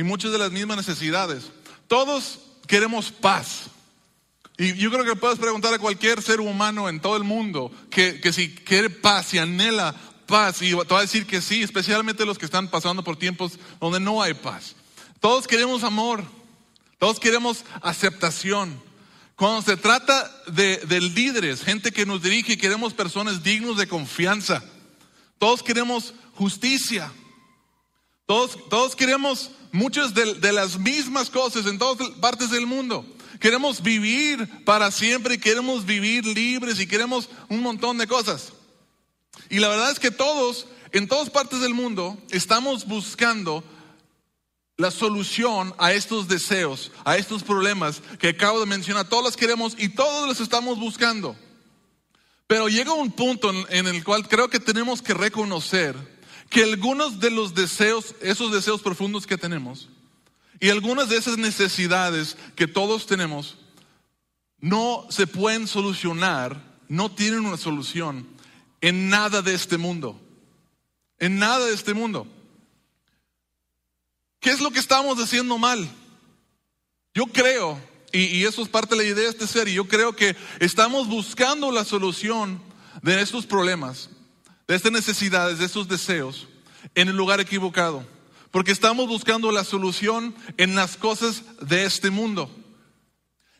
y muchas de las mismas necesidades. Todos queremos paz. Y yo creo que puedes preguntar a cualquier ser humano en todo el mundo que, que si quiere paz y anhela paz, y te va a decir que sí, especialmente los que están pasando por tiempos donde no hay paz. Todos queremos amor, todos queremos aceptación. Cuando se trata de, de líderes, gente que nos dirige, queremos personas dignos de confianza. Todos queremos justicia. Todos, todos queremos muchas de, las mismas cosas en todas partes del mundo. Queremos vivir para siempre y queremos vivir libres y queremos un montón de cosas. Y la verdad es que todos, en todas partes del mundo, estamos buscando la solución a estos deseos, a estos problemas que acabo de mencionar. Todos los queremos y todos los estamos buscando. Pero llega un punto en, el cual creo que tenemos que reconocer que algunos de los deseos, esos deseos profundos que tenemos, y algunas de esas necesidades que todos tenemos, no se pueden solucionar, no tienen una solución en nada de este mundo. En nada de este mundo. ¿Qué es lo que estamos haciendo mal? Yo creo, y, eso es parte de la idea de esta serie, yo creo que estamos buscando la solución de estos problemas, de estas necesidades, de estos deseos, en el lugar equivocado. Porque estamos buscando la solución en las cosas de este mundo.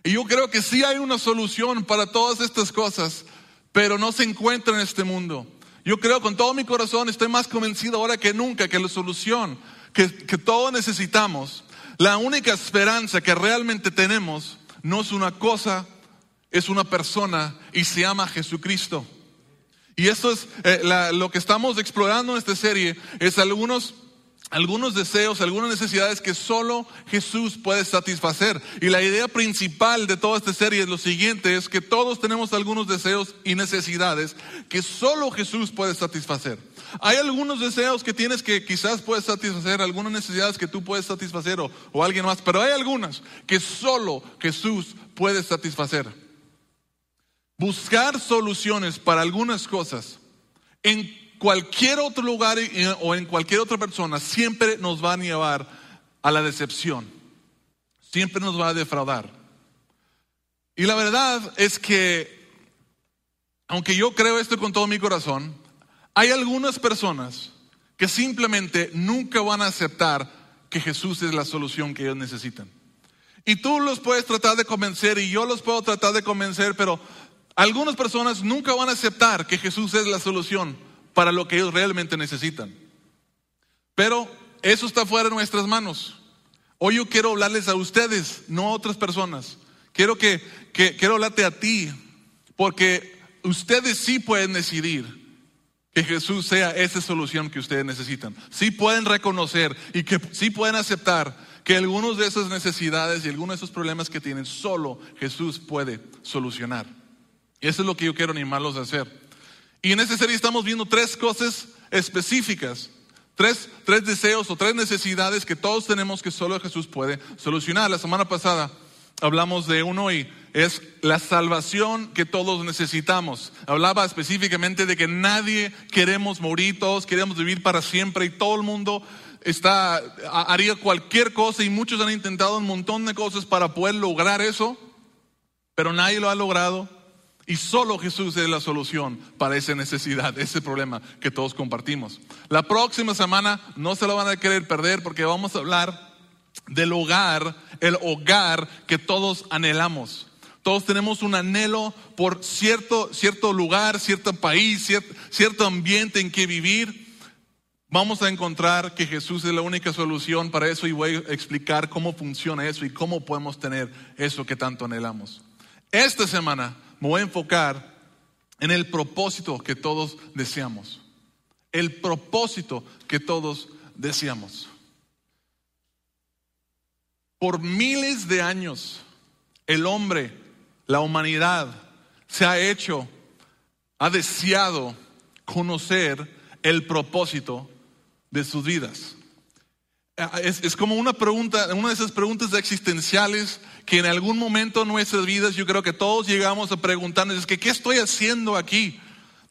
Y yo creo que sí hay una solución para todas estas cosas, pero no se encuentra en este mundo. Yo creo con todo mi corazón, estoy más convencido ahora que nunca que la solución que, que todos necesitamos, la única esperanza que realmente tenemos, no es una cosa, es una persona y se llama Jesucristo. Y esto es eh, lo que estamos explorando en esta serie, es algunos algunos deseos, algunas necesidades que solo Jesús puede satisfacer. Y la idea principal de toda esta serie es lo siguiente, es que todos tenemos algunos deseos y necesidades que solo Jesús puede satisfacer. Hay algunos deseos que tienes que quizás puedes satisfacer, algunas necesidades que tú puedes satisfacer o, o alguien más, pero hay algunas que solo Jesús puede satisfacer. Buscar soluciones para algunas cosas en cualquier otro lugar o en cualquier otra persona siempre nos va a llevar a la decepción. Siempre nos va a defraudar. Y la verdad es que, aunque yo creo esto con todo mi corazón, hay algunas personas que simplemente nunca van a aceptar que Jesús es la solución que ellos necesitan. Y tú los puedes tratar de convencer y yo los puedo tratar de convencer, pero algunas personas nunca van a aceptar que Jesús es la solución para lo que ellos realmente necesitan. Pero eso está fuera de nuestras manos. Hoy yo quiero hablarles a ustedes, no a otras personas. Quiero que, quiero hablarte a ti, porque ustedes sí pueden decidir que Jesús sea esa solución que ustedes necesitan. Sí pueden reconocer y que sí pueden aceptar que algunos de esas necesidades y algunos de esos problemas que tienen solo Jesús puede solucionar. Y eso es lo que yo quiero animarlos a hacer. Y en esta serie estamos viendo tres cosas específicas, tres, tres deseos o tres necesidades que todos tenemos que solo Jesús puede solucionar. La semana pasada hablamos de uno y es la salvación que todos necesitamos. Hablaba específicamente de que nadie queremos morir, todos queremos vivir para siempre y todo el mundo está, haría cualquier cosa y muchos han intentado un montón de cosas para poder lograr eso, pero nadie lo ha logrado. Y solo Jesús es la solución para esa necesidad, ese problema que todos compartimos. La próxima semana no se lo van a querer perder porque vamos a hablar del hogar, el hogar que todos anhelamos. Todos tenemos un anhelo por cierto, cierto lugar, cierto país, cierto, cierto ambiente en que vivir. Vamos a encontrar que Jesús es la única solución para eso y voy a explicar cómo funciona eso y cómo podemos tener eso que tanto anhelamos. Esta semana me voy a enfocar en el propósito que todos deseamos. El propósito que todos deseamos. Por miles de años, el hombre, la humanidad, se ha hecho, ha deseado conocer el propósito de sus vidas. Es, es, como una pregunta, una de esas preguntas existenciales que en algún momento en nuestras vidas yo creo que todos llegamos a preguntarnos, es que ¿qué estoy haciendo aquí?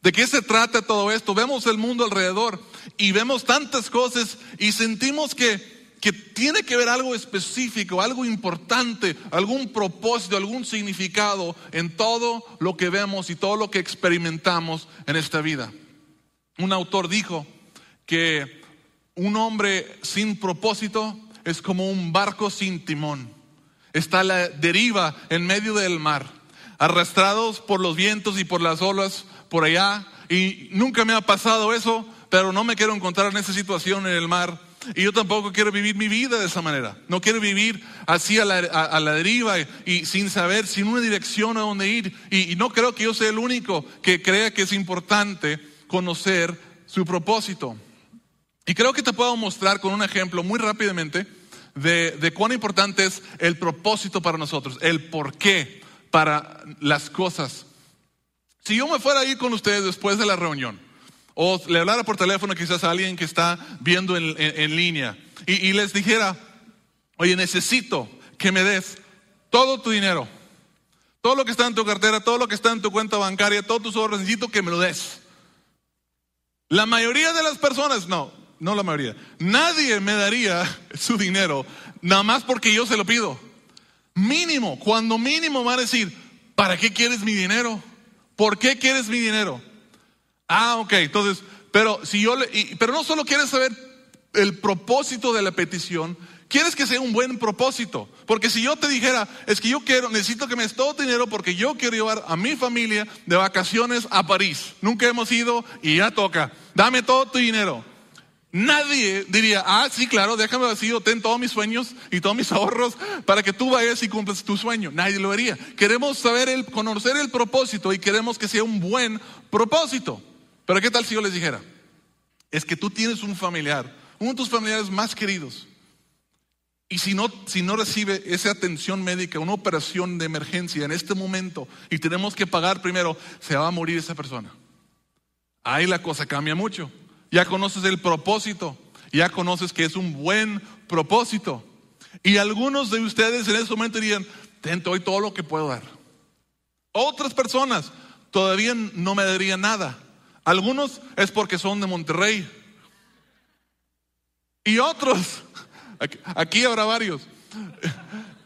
¿De qué se trata todo esto? Vemos el mundo alrededor y vemos tantas cosas y sentimos que que tiene que ver algo específico, algo importante, algún propósito, algún significado en todo lo que vemos y todo lo que experimentamos en esta vida. Un autor dijo que un hombre sin propósito es como un barco sin timón. Está a la deriva en medio del mar, arrastrados por los vientos y por las olas por allá. Y nunca me ha pasado eso, pero no me quiero encontrar en esa situación en el mar y yo tampoco quiero vivir mi vida de esa manera. No quiero vivir así a la, deriva y, sin saber, sin una dirección a dónde ir. Y, no creo que yo sea el único que crea que es importante conocer su propósito. Y creo que te puedo mostrar con un ejemplo muy rápidamente de, de cuán importante es el propósito para nosotros, el por qué para las cosas. Si yo me fuera a con ustedes después de la reunión, o le hablara por teléfono quizás a alguien que está viendo en, línea y, les dijera, oye, necesito que me des todo tu dinero, todo lo que está en tu cartera, todo lo que está en tu cuenta bancaria, todos tus ahorros, necesito que me lo des. La mayoría de las personas, no, no la mayoría, nadie me daría su dinero nada más porque yo se lo pido. Mínimo, cuando mínimo van a decir, ¿para qué quieres mi dinero? ¿Por qué quieres mi dinero? Ah, ok, entonces, pero si yo le, pero no solo quieres saber el propósito de la petición, quieres que sea un buen propósito. Porque si yo te dijera, es que yo quiero, necesito que me des todo dinero porque yo quiero llevar a mi familia de vacaciones a París. Nunca hemos ido y ya toca. Dame todo tu dinero. Nadie diría, ah, sí, claro, déjame así, ten todos mis sueños y todos mis ahorros para que tú vayas y cumplas tu sueño. Nadie lo haría. Queremos saber el, conocer el propósito y queremos que sea un buen propósito. Pero ¿qué tal si yo les dijera? Es que tú tienes un familiar, uno de tus familiares más queridos. Y si no, si no recibe esa atención médica, una operación de emergencia en este momento y tenemos que pagar primero, se va a morir esa persona. Ahí la cosa cambia mucho. Ya conoces el propósito, ya conoces que es un buen propósito. Y algunos de ustedes en ese momento dirían, ten hoy todo lo que puedo dar. Otras personas todavía no me darían nada. Algunos es porque son de Monterrey. Y otros, aquí habrá varios.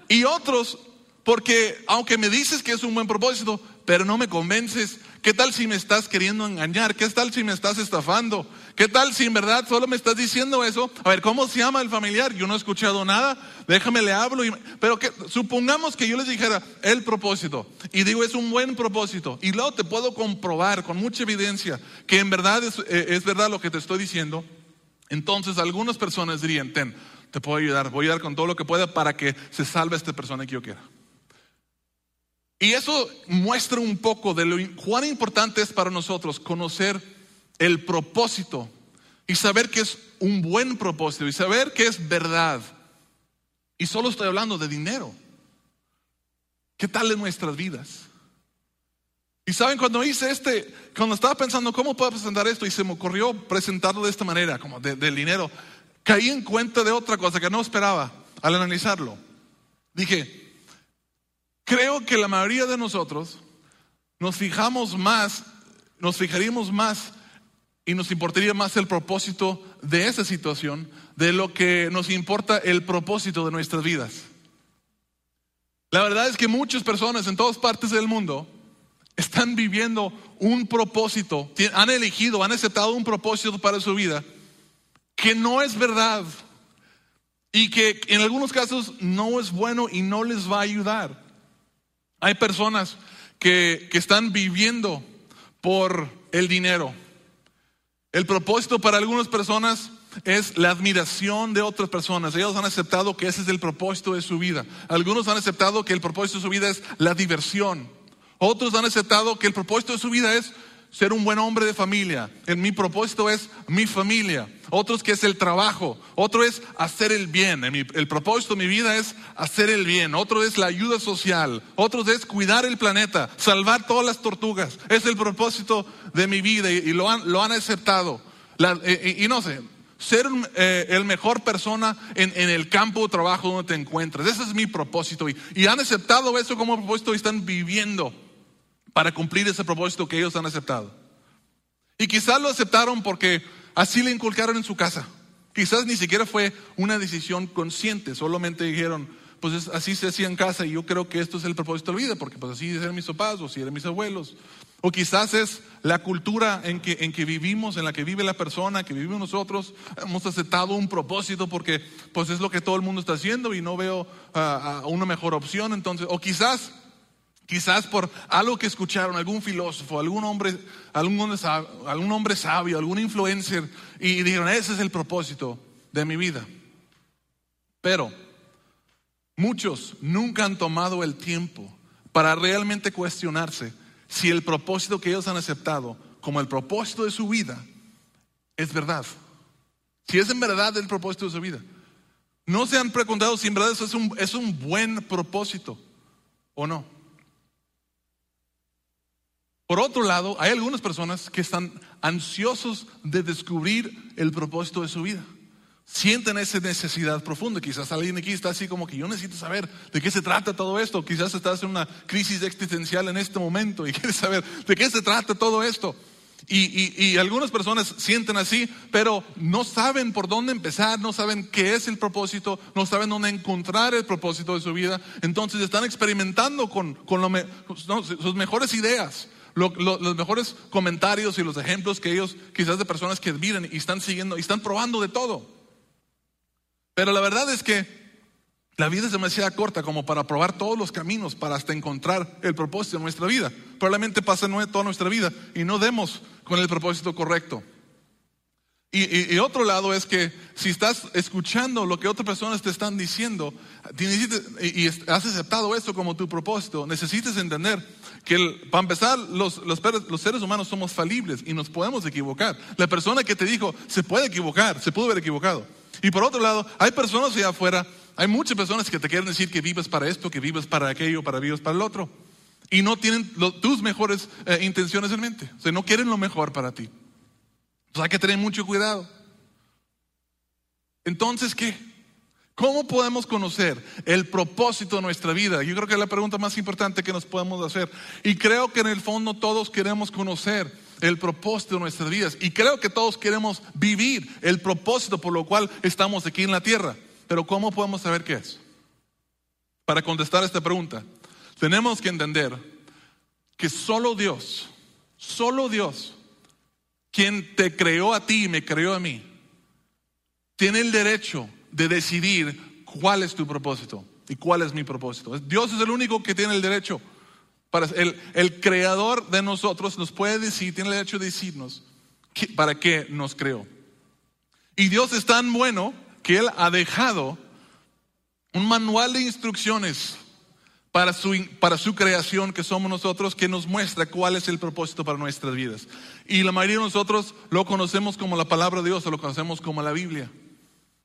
Y otros porque aunque me dices que es un buen propósito, pero no me convences. ¿Qué tal si me estás queriendo engañar? ¿Qué tal si me estás estafando? ¿Qué tal si en verdad solo me estás diciendo eso? A ver, ¿cómo se llama el familiar? Yo no he escuchado nada. Déjame le hablo. pero supongamos que yo les dijera el propósito. Y digo, es un buen propósito. Y luego te puedo comprobar con mucha evidencia que en verdad es, eh, es verdad lo que te estoy diciendo. Entonces algunas personas dirían, ten, te puedo ayudar. Voy a ayudar con todo lo que pueda para que se salve esta persona que yo quiera. Y eso muestra un poco de lo cuán importante es para nosotros conocer el propósito y saber que es un buen propósito y saber que es verdad. Y solo estoy hablando de dinero. ¿Qué tal en nuestras vidas? Y saben, cuando hice este, cuando estaba pensando cómo puedo presentar esto y se me ocurrió presentarlo de esta manera, como del dinero, caí en cuenta de otra cosa que no esperaba al analizarlo. Dije, Creo que la mayoría de nosotros nos fijamos más, nos fijaríamos más y nos importaría más el propósito de esa situación de lo que nos importa el propósito de nuestras vidas. La verdad es que muchas personas en todas partes del mundo están viviendo un propósito, han elegido, han aceptado un propósito para su vida que no es verdad y que en algunos casos no es bueno y no les va a ayudar. Hay personas que, están viviendo por el dinero. El propósito para algunas personas es la admiración de otras personas. Ellos han aceptado que ese es el propósito de su vida. Algunos han aceptado que el propósito de su vida es la diversión. Otros han aceptado que el propósito de su vida es ser un buen hombre de familia. En mi propósito es mi familia. Otros que es el trabajo. Otro es hacer el bien. el propósito de mi vida es hacer el bien. Otro es la ayuda social. Otro es cuidar el planeta, salvar todas las tortugas. Es el propósito de mi vida y, lo, han, lo han aceptado. y, no sé, ser eh, el mejor persona en, el campo de trabajo donde te encuentras. Ese es mi propósito. Y, y han aceptado eso como propósito y están viviendo para cumplir ese propósito que ellos han aceptado. Y quizás lo aceptaron porque así le inculcaron en su casa. Quizás ni siquiera fue una decisión consciente, solamente dijeron, pues es- así se hacía en casa y yo creo que esto es el propósito de la vida, porque pues así eran mis papás o si eran mis abuelos. O quizás es la cultura en que, en que vivimos, en la que vive la persona, que vivimos nosotros. Hemos aceptado un propósito porque pues es lo que todo el mundo está haciendo y no veo ah, ah, una mejor opción. Entonces, o quizás Quizás por algo que escucharon, algún filósofo, algún hombre, algún hombre, sab- algún hombre sabio, algún influencer, y dijeron, ese es el propósito de mi vida. Pero muchos nunca han tomado el tiempo para realmente cuestionarse si el propósito que ellos han aceptado como el propósito de su vida es verdad. Si es en verdad el propósito de su vida. No se han preguntado si en verdad eso es un, es un buen propósito o no. Por otro lado, hay algunas personas que están ansiosos de descubrir el propósito de su vida. Sienten esa necesidad profunda. Quizás alguien aquí está así como que yo necesito saber de qué se trata todo esto. Quizás estás en una crisis existencial en este momento y quieres saber de qué se trata todo esto. Y, y- y algunas personas sienten así, pero no saben por dónde empezar, no saben qué es el propósito, no saben dónde encontrar el propósito de su vida. Entonces están experimentando con, con lo sus mejores ideas, lo- lo- los mejores comentarios y los ejemplos que ellos, quizás de personas que admiran y están siguiendo y están probando de todo. Pero la verdad es que la vida es demasiado corta como para probar todos los caminos para hasta encontrar el propósito de nuestra vida. Probablemente pase toda nuestra vida y no demos con el propósito correcto. Y, otro lado es que si estás escuchando lo que otras personas te están diciendo y, has aceptado eso como tu propósito, necesitas entender que el- para empezar los, los seres humanos somos falibles y nos podemos equivocar. La persona que te dijo se puede equivocar, se pudo haber equivocado. Y por otro lado, hay personas allá afuera, hay muchas personas que te quieren decir que vives para esto, que vives para aquello, para vives para el otro. Y no tienen tus mejores eh, intenciones en mente. O sea, no quieren lo mejor para ti. Entonces hay que tener mucho cuidado. Entonces, ¿qué? ¿Cómo podemos conocer el propósito de nuestra vida? Yo creo que es la pregunta más importante que nos podemos hacer. Y creo que en el fondo todos queremos conocer el propósito de nuestras vidas. Y creo que todos queremos vivir el propósito por lo cual estamos aquí en la tierra. Pero ¿cómo podemos saber qué es? Para contestar esta pregunta, tenemos que entender que solo Dios, solo Dios, quien te creó a ti y me creó a mí, tiene el derecho de decidir cuál es tu propósito y cuál es mi propósito. Dios es el único que tiene el derecho. Para, el, el creador de nosotros nos puede decir, tiene el derecho de decirnos para qué nos creó. Y Dios es tan bueno que Él ha dejado un manual de instrucciones para su, para su creación que somos nosotros que nos muestra cuál es el propósito para nuestras vidas. Y la mayoría de nosotros lo conocemos como la palabra de Dios o lo conocemos como la Biblia.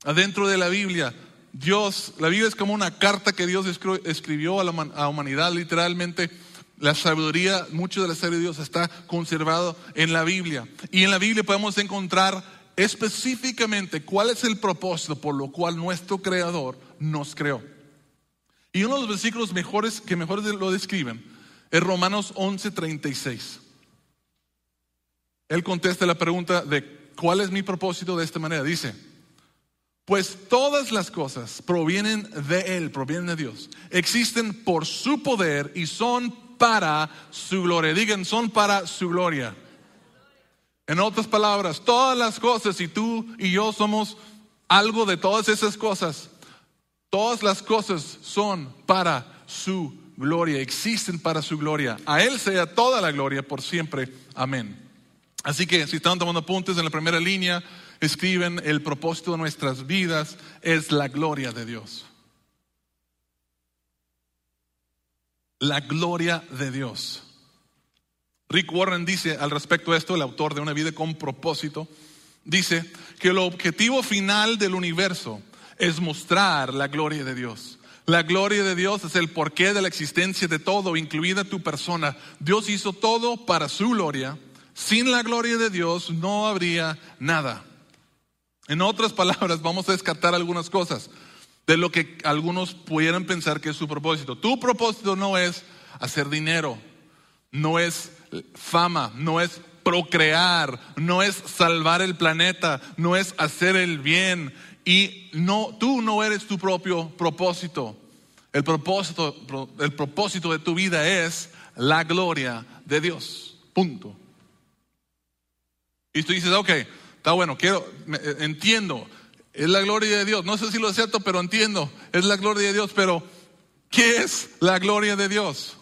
Adentro de la Biblia, Dios, la Biblia es como una carta que Dios escri- escribió a la a humanidad, literalmente. La sabiduría, mucho de la sabiduría de Dios está conservado en la Biblia. Y en la Biblia podemos encontrar específicamente cuál es el propósito por lo cual nuestro Creador nos creó. Y uno de los versículos mejores que mejor lo describen es Romanos 11:36. Él contesta la pregunta de cuál es mi propósito de esta manera. Dice, pues todas las cosas provienen de Él, provienen de Dios. Existen por su poder y son para su gloria. Digan, son para su gloria. En otras palabras, todas las cosas, y tú y yo somos algo de todas esas cosas, todas las cosas son para su gloria, existen para su gloria. A Él sea toda la gloria por siempre. Amén. Así que si están tomando apuntes en la primera línea, escriben el propósito de nuestras vidas es la gloria de Dios. La gloria de Dios. Rick Warren dice al respecto de esto, el autor de Una vida con propósito, dice que el objetivo final del universo es mostrar la gloria de Dios. La gloria de Dios es el porqué de la existencia de todo, incluida tu persona. Dios hizo todo para su gloria. Sin la gloria de Dios no habría nada. En otras palabras, vamos a descartar algunas cosas de lo que algunos pudieran pensar que es su propósito. Tu propósito no es hacer dinero, no es fama, no es procrear, no es salvar el planeta, no es hacer el bien. Y no, tú no eres tu propio propósito. El propósito, el propósito de tu vida es la gloria de Dios. Punto. Y tú dices, ok, está bueno, quiero, eh, entiendo, es la gloria de Dios. No sé si lo acepto, pero entiendo, es la gloria de Dios, pero ¿qué es la gloria de Dios?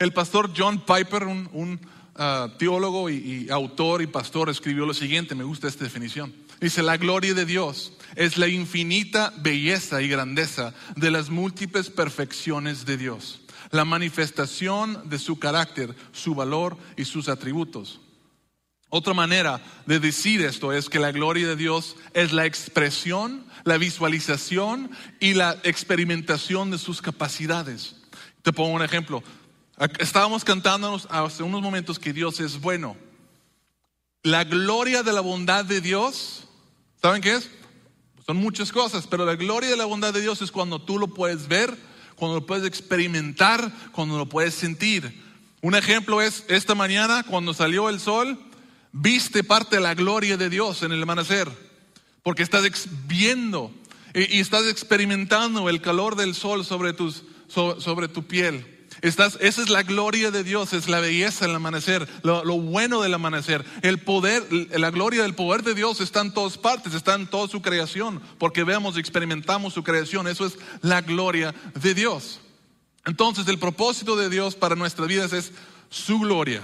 El pastor John Piper, un, ah, teólogo y, autor y pastor, escribió lo siguiente, me gusta esta definición. Dice, la gloria de Dios es la infinita belleza y grandeza de las múltiples perfecciones de Dios, la manifestación de su carácter, su valor y sus atributos. Otra manera de decir esto es que la gloria de Dios es la expresión, la visualización y la experimentación de sus capacidades. Te pongo un ejemplo. Estábamos cantándonos hace unos momentos que Dios es bueno. La gloria de la bondad de Dios, ¿saben qué es? Son muchas cosas, pero la gloria de la bondad de Dios es cuando tú lo puedes ver, cuando lo puedes experimentar, cuando lo puedes sentir. Un ejemplo es esta mañana cuando salió el sol, viste parte de la gloria de Dios en el amanecer, porque estás viendo y, estás experimentando el calor del sol sobre, tus, sobre tu piel. Esa es la gloria de Dios, es la belleza del amanecer, lo, lo, bueno del amanecer. El poder, la gloria del poder de Dios está en todas partes, está en toda su creación, porque vemos y experimentamos su creación. Eso es la gloria de Dios. Entonces, el propósito de Dios para nuestras vidas es su gloria.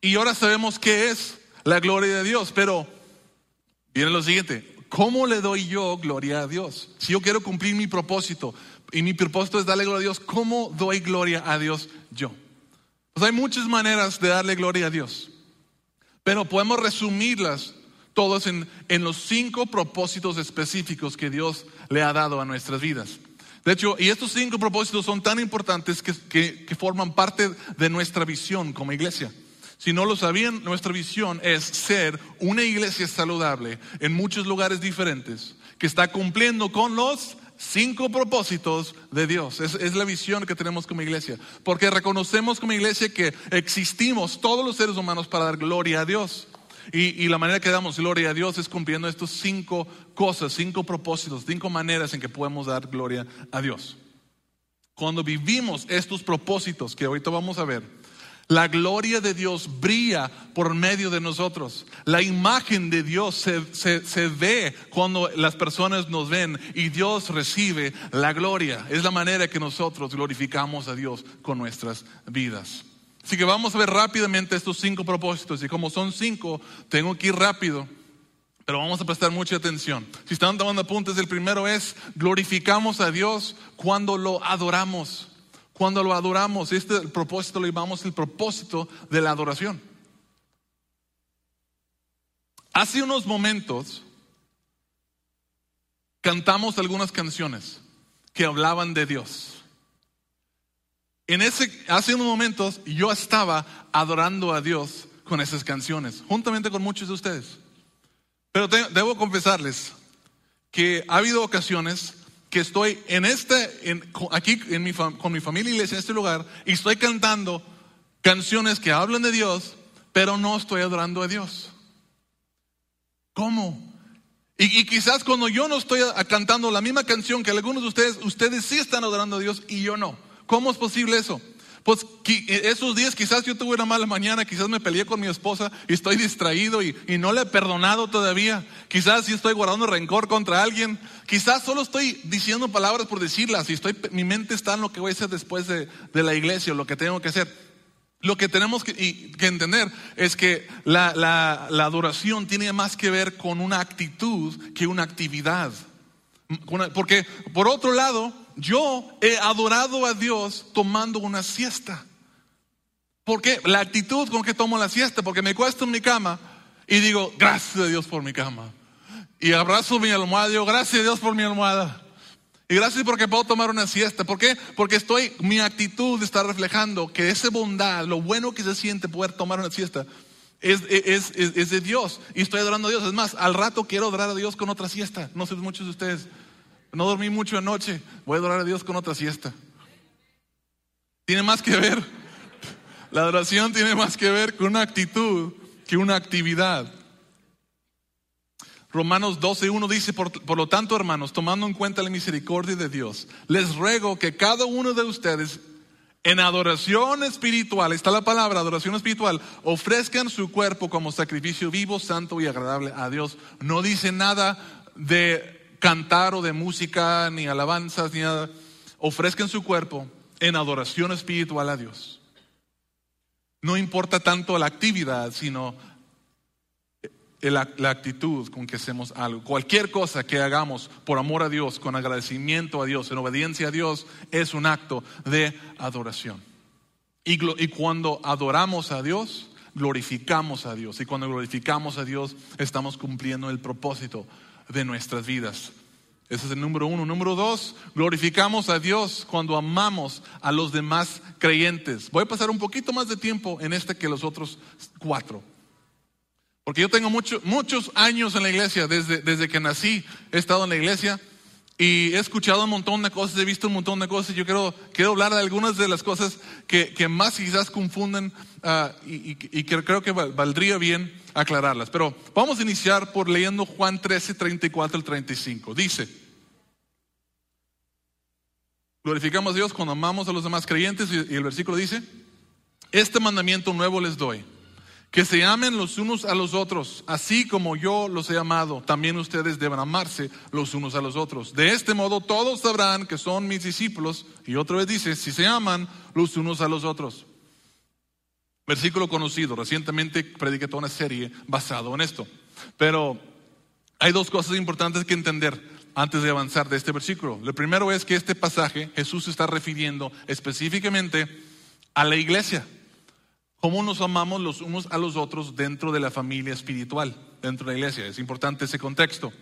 Y ahora sabemos qué es la gloria de Dios. Pero viene lo siguiente, ¿cómo le doy yo gloria a Dios? Si yo quiero cumplir mi propósito y mi propósito es darle gloria a Dios, ¿cómo doy gloria a Dios yo? Pues hay muchas maneras de darle gloria a Dios, pero podemos resumirlas todas en, en los cinco propósitos específicos que Dios le ha dado a nuestras vidas. De hecho, y estos cinco propósitos son tan importantes que, que forman parte de nuestra visión como iglesia. Si no lo sabían, nuestra visión es ser una iglesia saludable en muchos lugares diferentes, que está cumpliendo con los cinco propósitos de Dios. Es, la visión que tenemos como iglesia. Porque reconocemos como iglesia que existimos todos los seres humanos para dar gloria a Dios. Y, y, la manera que damos gloria a Dios es cumpliendo estos cinco cosas, cinco propósitos, cinco maneras en que podemos dar gloria a Dios. Cuando vivimos estos propósitos que ahorita vamos a ver, la gloria de Dios brilla por medio de nosotros. La imagen de Dios se, ve cuando las personas nos ven y Dios recibe la gloria. Es la manera que nosotros glorificamos a Dios con nuestras vidas. Así que vamos a ver rápidamente estos cinco propósitos. Y como son cinco, tengo que ir rápido. Pero vamos a prestar mucha atención. Si están tomando apuntes, el primero es glorificamos a Dios cuando lo adoramos. Cuando lo adoramos, este propósito lo llamamos el propósito de la adoración. Hace unos momentos cantamos algunas canciones que hablaban de Dios. En ese, hace unos momentos yo estaba adorando a Dios con esas canciones, juntamente con muchos de ustedes. Pero debo confesarles que ha habido ocasiones que estoy en este, aquí en mi, con mi familia iglesia en este lugar y estoy cantando canciones que hablan de Dios, pero no estoy adorando a Dios. ¿Cómo? Y, quizás cuando yo no estoy cantando la misma canción que algunos de ustedes, ustedes sí están adorando a Dios y yo no. ¿Cómo es posible eso? Pues esos días quizás yo tuve una mala mañana, quizás me peleé con mi esposa y estoy distraído y, no le he perdonado todavía. Quizás sí estoy guardando rencor contra alguien. Quizás solo estoy diciendo palabras por decirlas y estoy, mi mente está en lo que voy a hacer después de, la iglesia, lo que tengo que hacer. Lo que tenemos que, entender es que la, la adoración tiene más que ver con una actitud que una actividad. Porque por otro lado, yo he adorado a Dios tomando una siesta. ¿Por qué? La actitud con que tomo la siesta, porque me cuesto en mi cama y digo, gracias a Dios por mi cama. Y abrazo mi almohada y digo, gracias a Dios por mi almohada. Y gracias porque puedo tomar una siesta. ¿Por qué? Porque estoy, mi actitud está reflejando que esa bondad, lo bueno que se siente poder tomar una siesta, es, es, es, es, de Dios. Y estoy adorando a Dios. Es más, al rato quiero adorar a Dios con otra siesta. No sé muchos de ustedes. No dormí mucho anoche, voy a adorar a Dios con otra siesta. Tiene más que ver, la adoración tiene más que ver con una actitud que una actividad. Romanos 12.1 dice, por, por, lo tanto, hermanos, tomando en cuenta la misericordia de Dios, les ruego que cada uno de ustedes en adoración espiritual, está la palabra adoración espiritual, ofrezcan su cuerpo como sacrificio vivo, santo y agradable a Dios. No dice nada de cantar o de música, ni alabanzas, ni nada. Ofrezcan su cuerpo en adoración espiritual a Dios. No importa tanto la actividad, sino la, actitud con que hacemos algo. Cualquier cosa que hagamos por amor a Dios, con agradecimiento a Dios, en obediencia a Dios, es un acto de adoración. Y cuando adoramos a Dios, glorificamos a Dios. Y cuando glorificamos a Dios, estamos cumpliendo el propósito de nuestras vidas. Ese es el número uno. Número dos, glorificamos a Dios cuando amamos a los demás creyentes. Voy a pasar un poquito más de tiempo en este que los otros cuatro. Porque yo tengo mucho, muchos años en la iglesia, desde, desde que nací he estado en la iglesia y he escuchado un montón de cosas, he visto un montón de cosas. Yo quiero, quiero hablar de algunas de las cosas que, que más quizás confunden uh, y, y, que creo que valdría bien aclararlas. Pero vamos a iniciar por leyendo Juan 13, 34 al 35. Dice, glorificamos a Dios cuando amamos a los demás creyentes y el versículo dice, este mandamiento nuevo les doy que se amen los unos a los otros, así como yo los he amado, también ustedes deben amarse los unos a los otros. De este modo todos sabrán que son mis discípulos. Y otra vez dice, si se aman los unos a los otros. Versículo conocido, recientemente prediqué toda una serie basado en esto. Pero hay dos cosas importantes que entender antes de avanzar de este versículo. Lo primero es que este pasaje Jesús está refiriendo específicamente a la iglesia cómo nos amamos los unos a los otros dentro de la familia espiritual, dentro de la iglesia. Es importante ese contexto.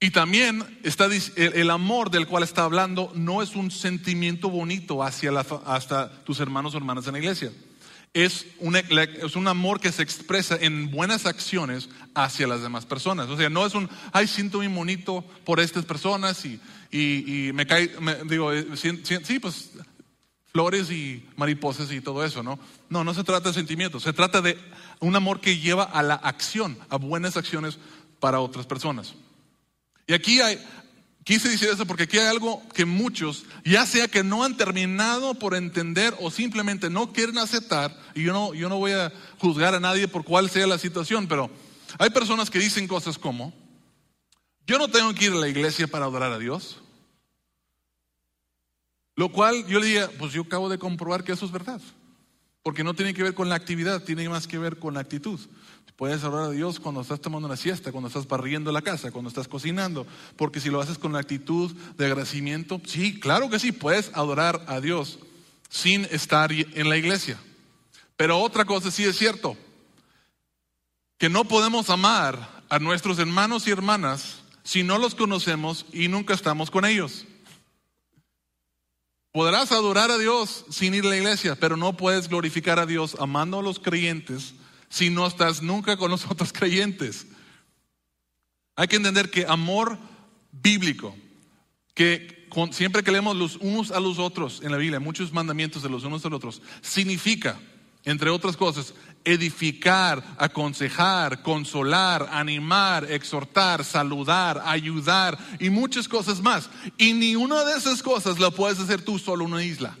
Y también está el amor del cual está hablando no es un sentimiento bonito hacia la, hasta tus hermanos o hermanas en la iglesia. Es un, es un amor que se expresa en buenas acciones hacia las demás personas. O sea, no es un, ay, siento muy bonito por estas personas y, y, y me cae, me, digo, eh, sí, sí, pues flores y mariposas y todo eso, ¿no? No, no se trata de sentimientos, se trata de un amor que lleva a la acción, a buenas acciones para otras personas. Y aquí hay, quise decir eso porque aquí hay algo que muchos, ya sea que no han terminado por entender o simplemente no quieren aceptar, y yo no, yo no voy a juzgar a nadie por cuál sea la situación, pero hay personas que dicen cosas como, yo no tengo que ir a la iglesia para adorar a Dios. Lo cual yo le diría, pues yo acabo de comprobar que eso es verdad. Porque no tiene que ver con la actividad, tiene más que ver con la actitud. Puedes adorar a Dios cuando estás tomando una siesta, cuando estás barriendo la casa, cuando estás cocinando. Porque si lo haces con la actitud de agradecimiento, sí, claro que sí, puedes adorar a Dios sin estar en la iglesia. Pero otra cosa sí es cierto, que no podemos amar a nuestros hermanos y hermanas si no los conocemos y nunca estamos con ellos. Podrás adorar a Dios sin ir a la iglesia, pero no puedes glorificar a Dios amando a los creyentes si no estás nunca con los otros creyentes. Hay que entender que amor bíblico, que siempre que leemos los unos a los otros en la Biblia, muchos mandamientos de los unos a los otros, significa, entre otras cosas, edificar, aconsejar, consolar, animar, exhortar, saludar, ayudar y muchas cosas más. Y ni una de esas cosas la puedes hacer tú solo en una isla.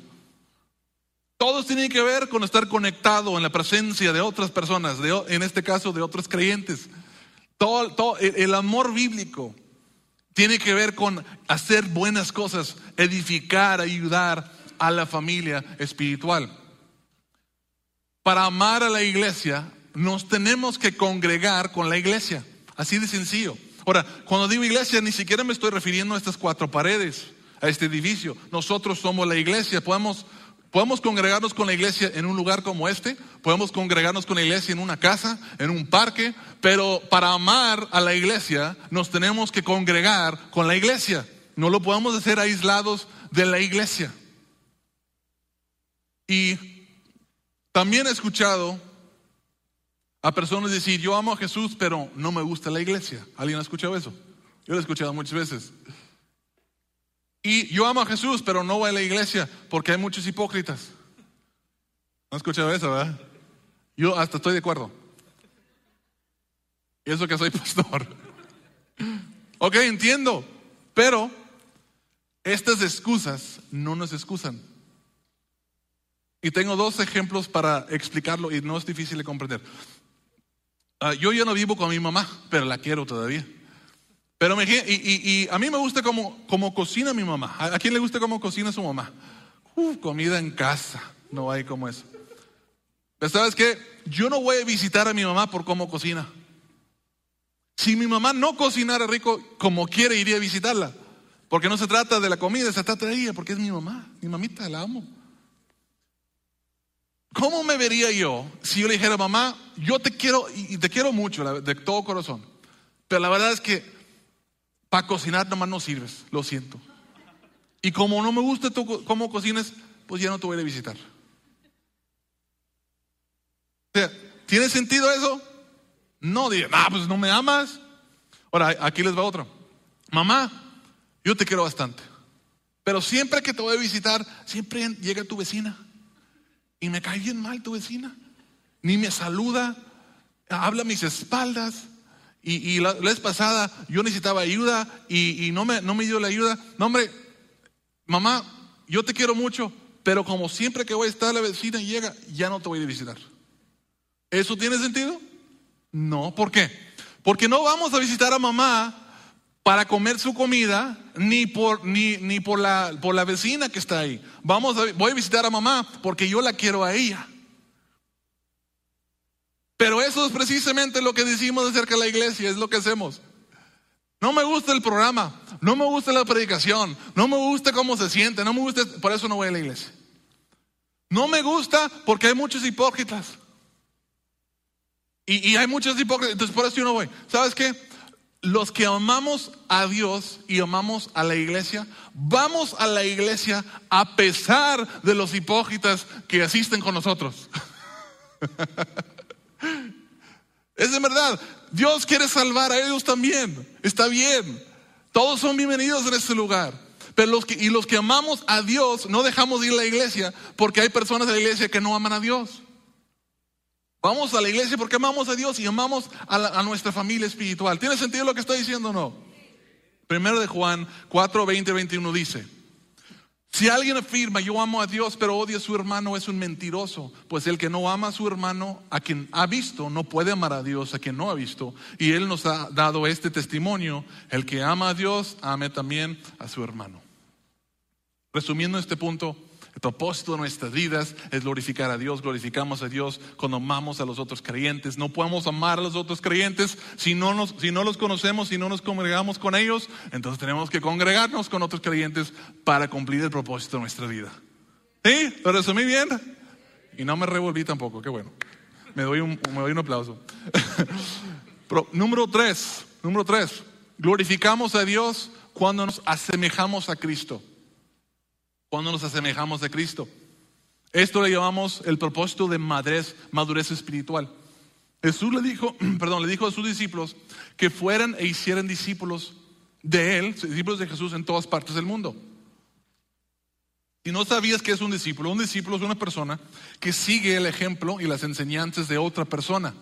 Todos tienen que ver con estar conectado en la presencia de otras personas, en este caso de otros creyentes. Todo, todo, el amor bíblico tiene que ver con hacer buenas cosas, edificar, ayudar a la familia espiritual para amar a la iglesia, nos tenemos que congregar con la iglesia. Así de sencillo. Ahora, cuando digo iglesia, ni siquiera me estoy refiriendo a estas cuatro paredes, a este edificio. Nosotros somos la iglesia. Podemos, podemos congregarnos con la iglesia en un lugar como este, podemos congregarnos con la iglesia en una casa, en un parque, pero para amar a la iglesia nos tenemos que congregar con la iglesia. No lo podemos hacer aislados de la iglesia. Y también he escuchado a personas decir, yo amo a Jesús, pero no me gusta la iglesia. ¿Alguien ha escuchado eso? Yo lo he escuchado muchas veces. Y yo amo a Jesús, pero no voy a la iglesia porque hay muchos hipócritas. ¿No has escuchado eso, verdad? Yo hasta estoy de acuerdo. Y eso que soy pastor. ok, entiendo. Pero estas excusas no nos excusan. Y tengo dos ejemplos para explicarlo y no es difícil de comprender. Ah, yo ya no vivo con mi mamá, pero la quiero todavía. Pero me, y, y, a mí me gusta cómo, cómo cocina mi mamá. ¿A, quién le gusta cómo cocina su mamá? comida en casa, no hay como eso. Pero sabes qué, yo no voy a visitar a mi mamá por cómo cocina. Si mi mamá no cocinara rico como quiere, iría a visitarla. Porque no se trata de la comida, se trata de ella, porque es mi mamá, mi mamita, la amo. ¿Cómo me vería yo si yo le dijera, mamá, yo te quiero y te quiero mucho, de todo corazón, pero la verdad es que para cocinar nomás no sirves, lo siento. Y como no me gusta tú cómo cocines, pues ya no te voy a visitar. ¿Tiene sentido eso? No, diga, ah, pues no me amas. Ahora, aquí les va otro. Mamá, yo te quiero bastante. Pero siempre que te voy a visitar, siempre llega tu vecina. Y me cae bien mal tu vecina. Ni me saluda, habla a mis espaldas. Y, la, vez pasada yo necesitaba ayuda y, no, me, no me dio la ayuda. No, hombre, mamá, yo te quiero mucho, pero como siempre que voy a estar la vecina y llega, ya no te voy a visitar. ¿Eso tiene sentido? No, ¿por qué? Porque no vamos a visitar a mamá para comer su comida, ni por, ni, ni por, la, por la vecina que está ahí. Vamos a, voy a visitar a mamá porque yo la quiero a ella. Pero eso es precisamente lo que decimos acerca de la iglesia, es lo que hacemos. No me gusta el programa, no me gusta la predicación, no me gusta cómo se siente, no me gusta, por eso no voy a la iglesia. No me gusta porque hay muchos hipócritas. Y, y hay muchos hipócritas, entonces por eso yo no voy. ¿Sabes qué? Los que amamos a Dios y amamos a la iglesia, vamos a la iglesia a pesar de los hipócritas que asisten con nosotros. es de verdad, Dios quiere salvar a ellos también, está bien. Todos son bienvenidos en este lugar. Pero los que, y los que amamos a Dios no dejamos de ir a la iglesia porque hay personas de la iglesia que no aman a Dios. Vamos a la iglesia porque amamos a Dios y amamos a, nuestra familia espiritual. ¿Tiene sentido lo que estoy diciendo o no? Primero de Juan 4, 20, 21 dice, si alguien afirma yo amo a Dios pero odia a su hermano es un mentiroso, pues el que no ama a su hermano a quien ha visto no puede amar a Dios a quien no ha visto. Y Él nos ha dado este testimonio, el que ama a Dios ame también a su hermano. Resumiendo este punto, propósito de nuestras vidas es glorificar a Dios, glorificamos a Dios cuando amamos a los otros creyentes. No podemos amar a los otros creyentes si no, nos, si no los conocemos, si no nos congregamos con ellos. Entonces tenemos que congregarnos con otros creyentes para cumplir el propósito de nuestra vida. ¿Sí? ¿Lo resumí bien? Y no me revolví tampoco, qué bueno. Me doy un, me doy un aplauso. número tres, número tres, glorificamos a Dios cuando nos asemejamos a Cristo cuando nos asemejamos a Cristo. Esto le llamamos el propósito de madurez, madurez espiritual. Jesús le dijo, perdón, le dijo a sus discípulos que fueran e hicieran discípulos de él, discípulos de Jesús en todas partes del mundo. Si no sabías que es un discípulo, un discípulo es una persona que sigue el ejemplo y las enseñanzas de otra persona.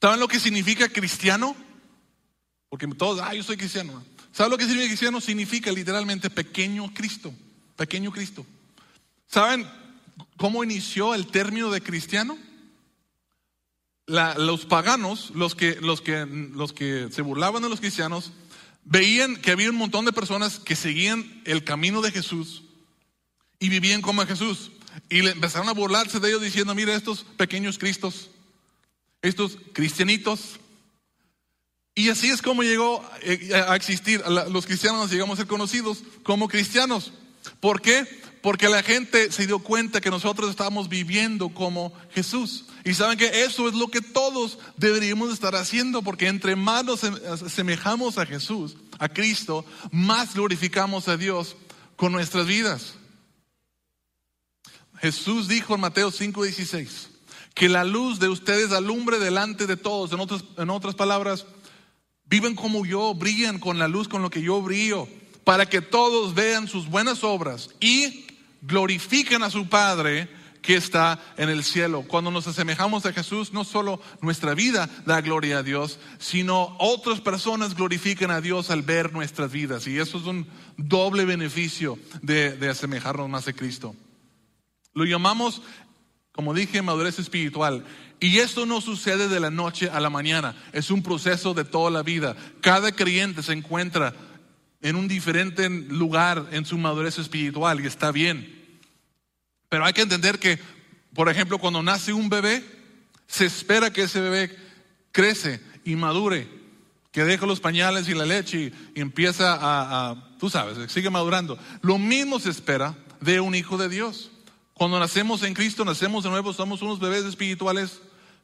¿Saben lo que significa cristiano? Porque todos, ah, yo soy cristiano. ¿Saben lo que significa cristiano? Significa literalmente pequeño Cristo. Pequeño Cristo. ¿Saben cómo inició el término de cristiano? los paganos, los que, los, que, los que se burlaban de los cristianos, veían que había un montón de personas que seguían el camino de Jesús y vivían como Jesús. Y le empezaron a burlarse de ellos diciendo, mira estos pequeños cristos, estos cristianitos, y así es como llegó eh, a existir. Los cristianos llegamos a ser conocidos como cristianos. ¿Por qué? Porque la gente se dio cuenta que nosotros estábamos viviendo como Jesús. Y saben que eso es lo que todos deberíamos estar haciendo, porque entre más nos asemejamos a Jesús, a Cristo, más glorificamos a Dios con nuestras vidas. Jesús dijo en Mateo 5:16, que la luz de ustedes alumbre delante de todos. En otras, en otras palabras, Viven como yo, brillan con la luz con lo que yo brillo, para que todos vean sus buenas obras y glorifiquen a su Padre que está en el cielo. Cuando nos asemejamos a Jesús, no solo nuestra vida da gloria a Dios, sino otras personas glorifican a Dios al ver nuestras vidas. Y eso es un doble beneficio de, de asemejarnos más a Cristo. Lo llamamos, como dije, madurez espiritual. Y esto no sucede de la noche a la mañana, es un proceso de toda la vida. Cada creyente se encuentra en un diferente lugar en su madurez espiritual y está bien. Pero hay que entender que, por ejemplo, cuando nace un bebé, se espera que ese bebé crece y madure, que deje los pañales y la leche y, empieza a, a, tú sabes, sigue madurando. Lo mismo se espera de un hijo de Dios. Cuando nacemos en Cristo, nacemos de nuevo, somos unos bebés espirituales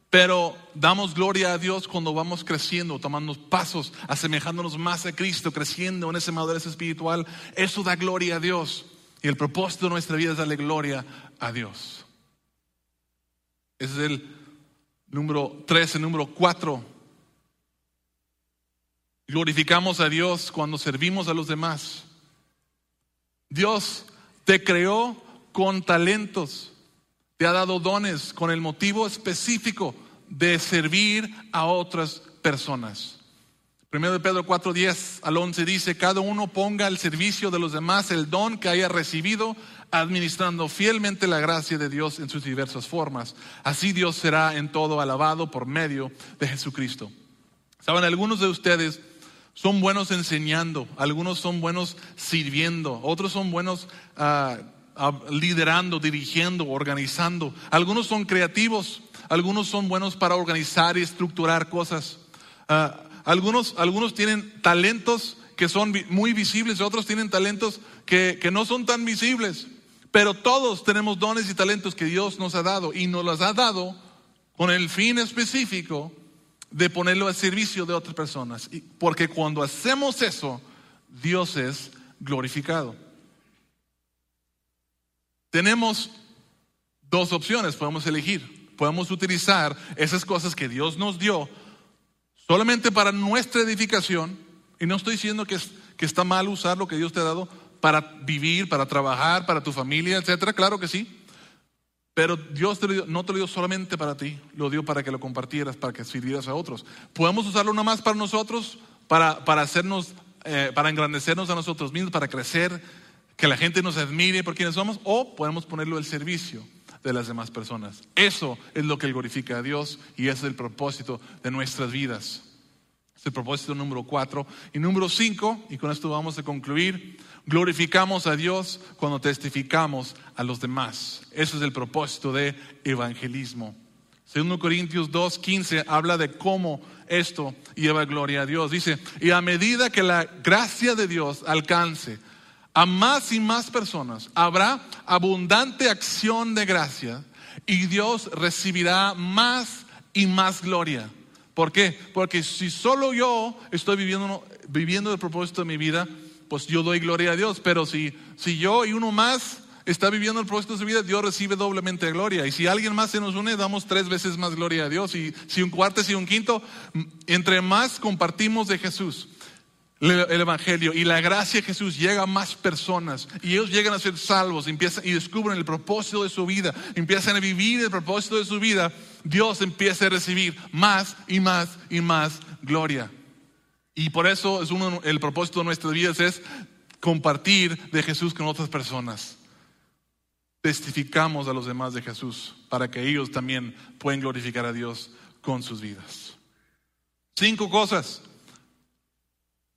pero damos gloria a Dios cuando vamos creciendo, tomando pasos, asemejándonos más a Cristo, creciendo en esa madurez espiritual. Eso da gloria a Dios. Y el propósito de nuestra vida es darle gloria a Dios. Ese es el número 3, el número 4. Glorificamos a Dios cuando servimos a los demás. Dios te creó con talentos te ha dado dones con el motivo específico de servir a otras personas. Primero de Pedro 4, 10 al 11 dice, cada uno ponga al servicio de los demás el don que haya recibido, administrando fielmente la gracia de Dios en sus diversas formas. Así Dios será en todo alabado por medio de Jesucristo. Saben, algunos de ustedes son buenos enseñando, algunos son buenos sirviendo, otros son buenos... Uh, liderando, dirigiendo, organizando. Algunos son creativos, algunos son buenos para organizar y estructurar cosas. Ah, algunos, algunos tienen talentos que son muy visibles, otros tienen talentos que, que no son tan visibles. Pero todos tenemos dones y talentos que Dios nos ha dado y nos los ha dado con el fin específico de ponerlo al servicio de otras personas. Porque cuando hacemos eso, Dios es glorificado. Tenemos dos opciones, podemos elegir. Podemos utilizar esas cosas que Dios nos dio solamente para nuestra edificación. Y no estoy diciendo que, que está mal usar lo que Dios te ha dado para vivir, para trabajar, para tu familia, etcétera. Claro que sí. Pero Dios te lo dio, no te lo dio solamente para ti, lo dio para que lo compartieras, para que sirvieras a otros. Podemos usarlo nada más para nosotros, para, para hacernos, eh, para engrandecernos a nosotros mismos, para crecer que la gente nos admire por quienes somos, o podemos ponerlo al servicio de las demás personas. Eso es lo que glorifica a Dios y ese es el propósito de nuestras vidas. Es el propósito número cuatro. Y número cinco, y con esto vamos a concluir, glorificamos a Dios cuando testificamos a los demás. Eso es el propósito de evangelismo. Segundo Corintios 2.15 habla de cómo esto lleva gloria a Dios. Dice, y a medida que la gracia de Dios alcance a más y más personas, habrá abundante acción de gracia y Dios recibirá más y más gloria. ¿Por qué? Porque si solo yo estoy viviendo, viviendo el propósito de mi vida, pues yo doy gloria a Dios. Pero si, si yo y uno más está viviendo el propósito de su vida, Dios recibe doblemente gloria. Y si alguien más se nos une, damos tres veces más gloria a Dios. Y si un cuarto, si un quinto, entre más compartimos de Jesús, el Evangelio y la gracia de Jesús llega a más personas y ellos llegan a ser salvos empiezan, y descubren el propósito de su vida, empiezan a vivir el propósito de su vida, Dios empieza a recibir más y más y más gloria. Y por eso es uno, el propósito de nuestras vidas es compartir de Jesús con otras personas. Testificamos a los demás de Jesús para que ellos también puedan glorificar a Dios con sus vidas. Cinco cosas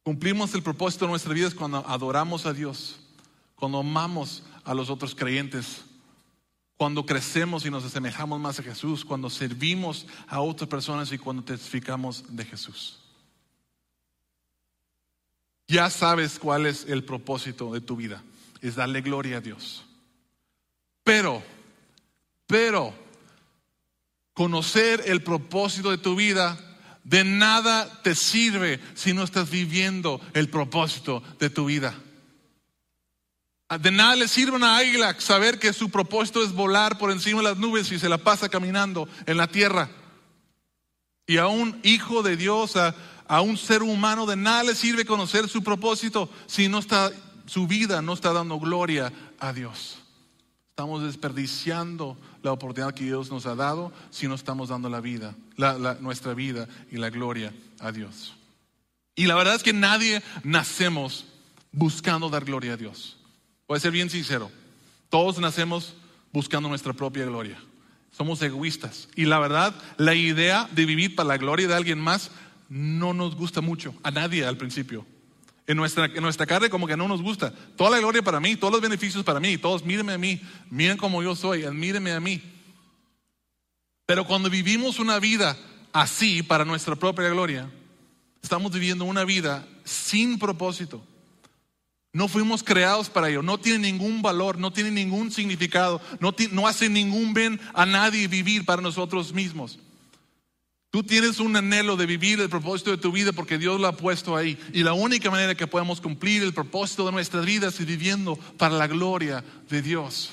Cumplimos el propósito de nuestra vida cuando adoramos a Dios, cuando amamos a los otros creyentes, cuando crecemos y nos asemejamos más a Jesús, cuando servimos a otras personas y cuando testificamos de Jesús. Ya sabes cuál es el propósito de tu vida, es darle gloria a Dios. Pero, pero, conocer el propósito de tu vida de nada te sirve si no estás viviendo el propósito de tu vida. De nada le sirve a una águila saber que su propósito es volar por encima de las nubes y se la pasa caminando en la tierra. Y a un hijo de Dios, a, a un ser humano, de nada le sirve conocer su propósito si no está, su vida no está dando gloria a Dios. Estamos desperdiciando la oportunidad que Dios nos ha dado si no estamos dando la vida, la- nuestra vida y la gloria a Dios. Y la verdad es que nadie nacemos buscando dar gloria a Dios. Voy a ser bien sincero. Todos nacemos buscando nuestra propia gloria. Somos egoístas. Y la verdad, la idea de vivir para la gloria de alguien más no nos gusta mucho. A nadie al principio. En nuestra, en nuestra carne como que no nos gusta. Toda la gloria para mí, todos los beneficios para mí. Todos mírenme a mí. Miren cómo yo soy. Admírenme a mí. Pero cuando vivimos una vida así para nuestra propia gloria, estamos viviendo una vida sin propósito. No fuimos creados para ello, no tiene ningún valor, no tiene ningún significado, no, no hace ningún bien a nadie vivir para nosotros mismos. Tú tienes un anhelo de vivir el propósito de tu vida porque Dios lo ha puesto ahí. Y la única manera que podemos cumplir el propósito de nuestras vidas es viviendo para la gloria de Dios.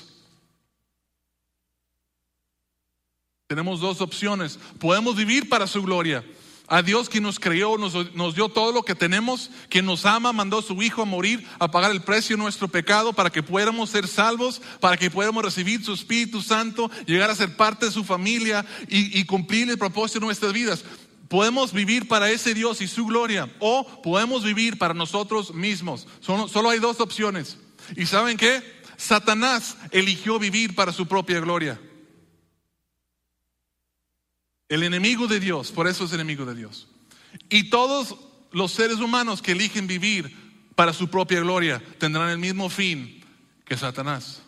Tenemos dos opciones. Podemos vivir para su gloria. A Dios que nos creó, nos, dio todo lo que tenemos, que nos ama, mandó a su Hijo a morir, a pagar el precio de nuestro pecado para que pudiéramos ser salvos, para que pudiéramos recibir su Espíritu Santo, llegar a ser parte de su familia y, y cumplir el propósito de nuestras vidas. Podemos vivir para ese Dios y su gloria o podemos vivir para nosotros mismos. Solo, solo hay dos opciones. ¿Y saben qué? Satanás eligió vivir para su propia gloria. El enemigo de Dios, por eso es enemigo de Dios. Y todos los seres humanos que eligen vivir para su propia gloria tendrán el mismo fin que Satanás.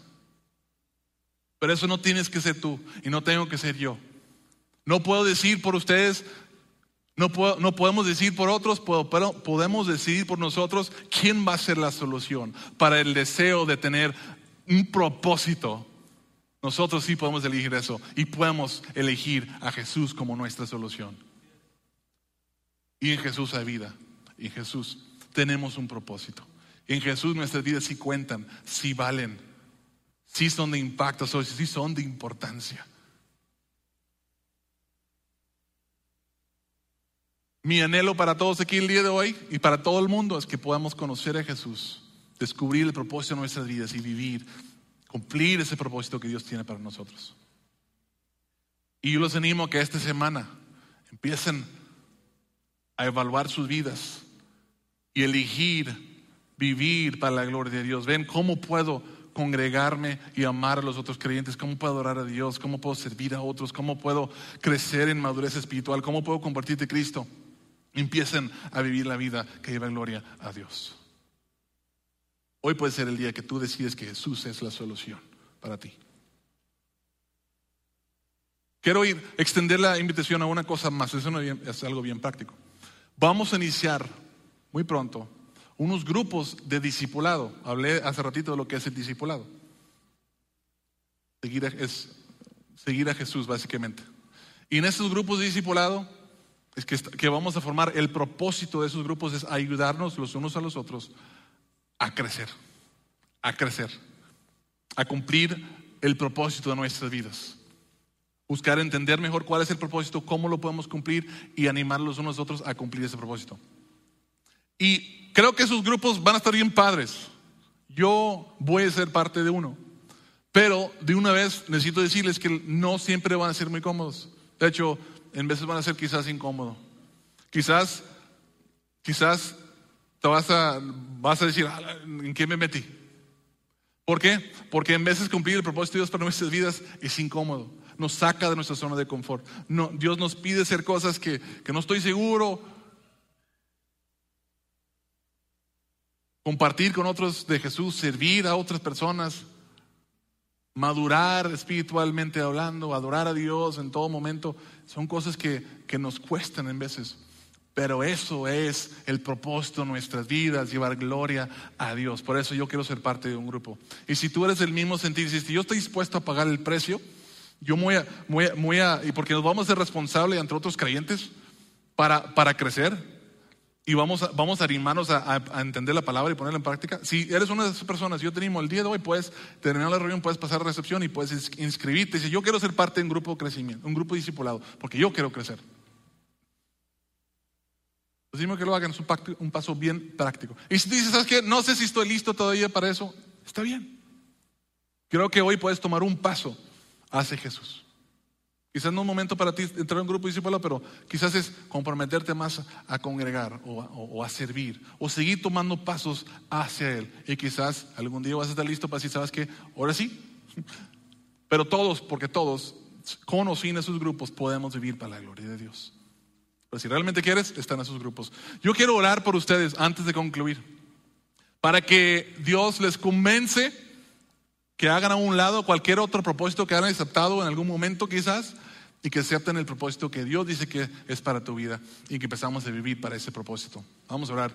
Pero eso no tienes que ser tú y no tengo que ser yo. No puedo decir por ustedes, no, no podemos decir por otros, pero podemos decidir por nosotros quién va a ser la solución para el deseo de tener un propósito nosotros sí podemos elegir eso y podemos elegir a Jesús como nuestra solución. Y en Jesús hay vida. Y en Jesús tenemos un propósito. En Jesús nuestras vidas sí cuentan, sí valen, sí son de impacto, sí son de importancia. Mi anhelo para todos aquí el día de hoy y para todo el mundo es que podamos conocer a Jesús, descubrir el propósito de nuestras vidas y vivir cumplir ese propósito que Dios tiene para nosotros. Y yo los animo a que esta semana empiecen a evaluar sus vidas y elegir vivir para la gloria de Dios. Ven cómo puedo congregarme y amar a los otros creyentes, cómo puedo adorar a Dios, cómo puedo servir a otros, cómo puedo crecer en madurez espiritual, cómo puedo compartir de Cristo. Empiecen a vivir la vida que lleva gloria a Dios. Hoy puede ser el día que tú decides que Jesús es la solución para ti. Quiero ir, extender la invitación a una cosa más, eso es algo bien práctico. Vamos a iniciar muy pronto unos grupos de discipulado. Hablé hace ratito de lo que es el discipulado. Seguir a, es seguir a Jesús, básicamente. Y en esos grupos de discipulado es que, que vamos a formar, el propósito de esos grupos es ayudarnos los unos a los otros a crecer, a crecer, a cumplir el propósito de nuestras vidas. Buscar entender mejor cuál es el propósito, cómo lo podemos cumplir y animar los unos a otros a cumplir ese propósito. Y creo que esos grupos van a estar bien padres. Yo voy a ser parte de uno. Pero de una vez necesito decirles que no siempre van a ser muy cómodos. De hecho, en veces van a ser quizás incómodos. Quizás, quizás te vas a, vas a decir, "Ah, ¿en qué me metí? ¿Por qué? Porque en veces cumplir el propósito de Dios para nuestras vidas es incómodo. Nos saca de nuestra zona de confort. Dios nos pide hacer cosas que, que no estoy seguro. Compartir con otros de Jesús, servir a otras personas, madurar espiritualmente hablando, adorar a Dios en todo momento, son cosas que, que nos cuestan en veces. Pero eso es el propósito de nuestras vidas, llevar gloria a Dios. Por eso yo quiero ser parte de un grupo. Y si tú eres del mismo sentir, si yo estoy dispuesto a pagar el precio, yo voy a, voy a, voy a y porque nos vamos a ser responsables entre otros creyentes para, para crecer y vamos a, vamos a animarnos a, a, entender la palabra y ponerla en práctica. Si eres una de esas personas, yo te animo el día de hoy, puedes terminar la reunión, puedes pasar a recepción y puedes inscribirte. Si yo quiero ser parte de un grupo de crecimiento, un grupo discipulado, porque yo quiero crecer. Decimos que lo hagan, es un, paso bien práctico. Y si dices, ¿sabes qué? No sé si estoy listo todavía para eso, está bien. Creo que hoy puedes tomar un paso hacia Jesús. Quizás no es un momento para ti entrar en un grupo discípulo, pero quizás es comprometerte más a congregar o, o, a servir o seguir tomando pasos hacia Él. Y quizás algún día vas a estar listo para decir, ¿sabes qué? Ahora sí. Pero todos, porque todos, con o sin esos grupos, podemos vivir para la gloria de Dios. Pero si realmente quieres, están esos grupos. Yo quiero orar por ustedes antes de concluir, para que Dios les convence que hagan a un lado cualquier otro propósito que hayan aceptado en algún momento quizás y que acepten el propósito que Dios dice que es para tu vida y que empezamos a vivir para ese propósito. Vamos a orar.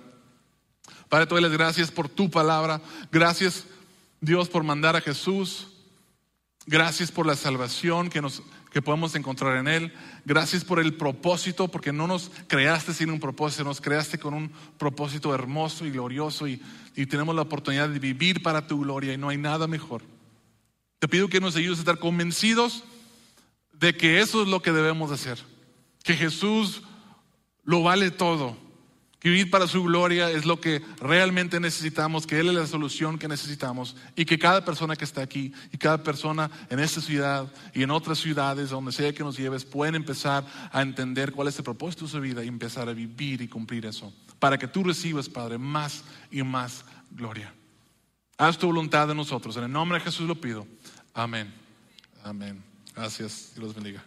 Padre, te doy las gracias por tu palabra. Gracias, Dios, por mandar a Jesús. Gracias por la salvación que, nos, que podemos encontrar en Él. Gracias por el propósito, porque no nos creaste sin un propósito, nos creaste con un propósito hermoso y glorioso y, y tenemos la oportunidad de vivir para tu gloria y no hay nada mejor. Te pido que nos ayudes a estar convencidos de que eso es lo que debemos hacer, que Jesús lo vale todo, que vivir para su gloria es lo que realmente necesitamos, que Él es la solución que necesitamos y que cada persona que está aquí y cada persona en esta ciudad y en otras ciudades, donde sea que nos lleves, pueden empezar a entender cuál es el propósito de su vida y empezar a vivir y cumplir eso, para que tú recibas, Padre, más y más gloria. Haz tu voluntad de nosotros. En el nombre de Jesús lo pido. Amén. Amén. Gracias. Dios los bendiga.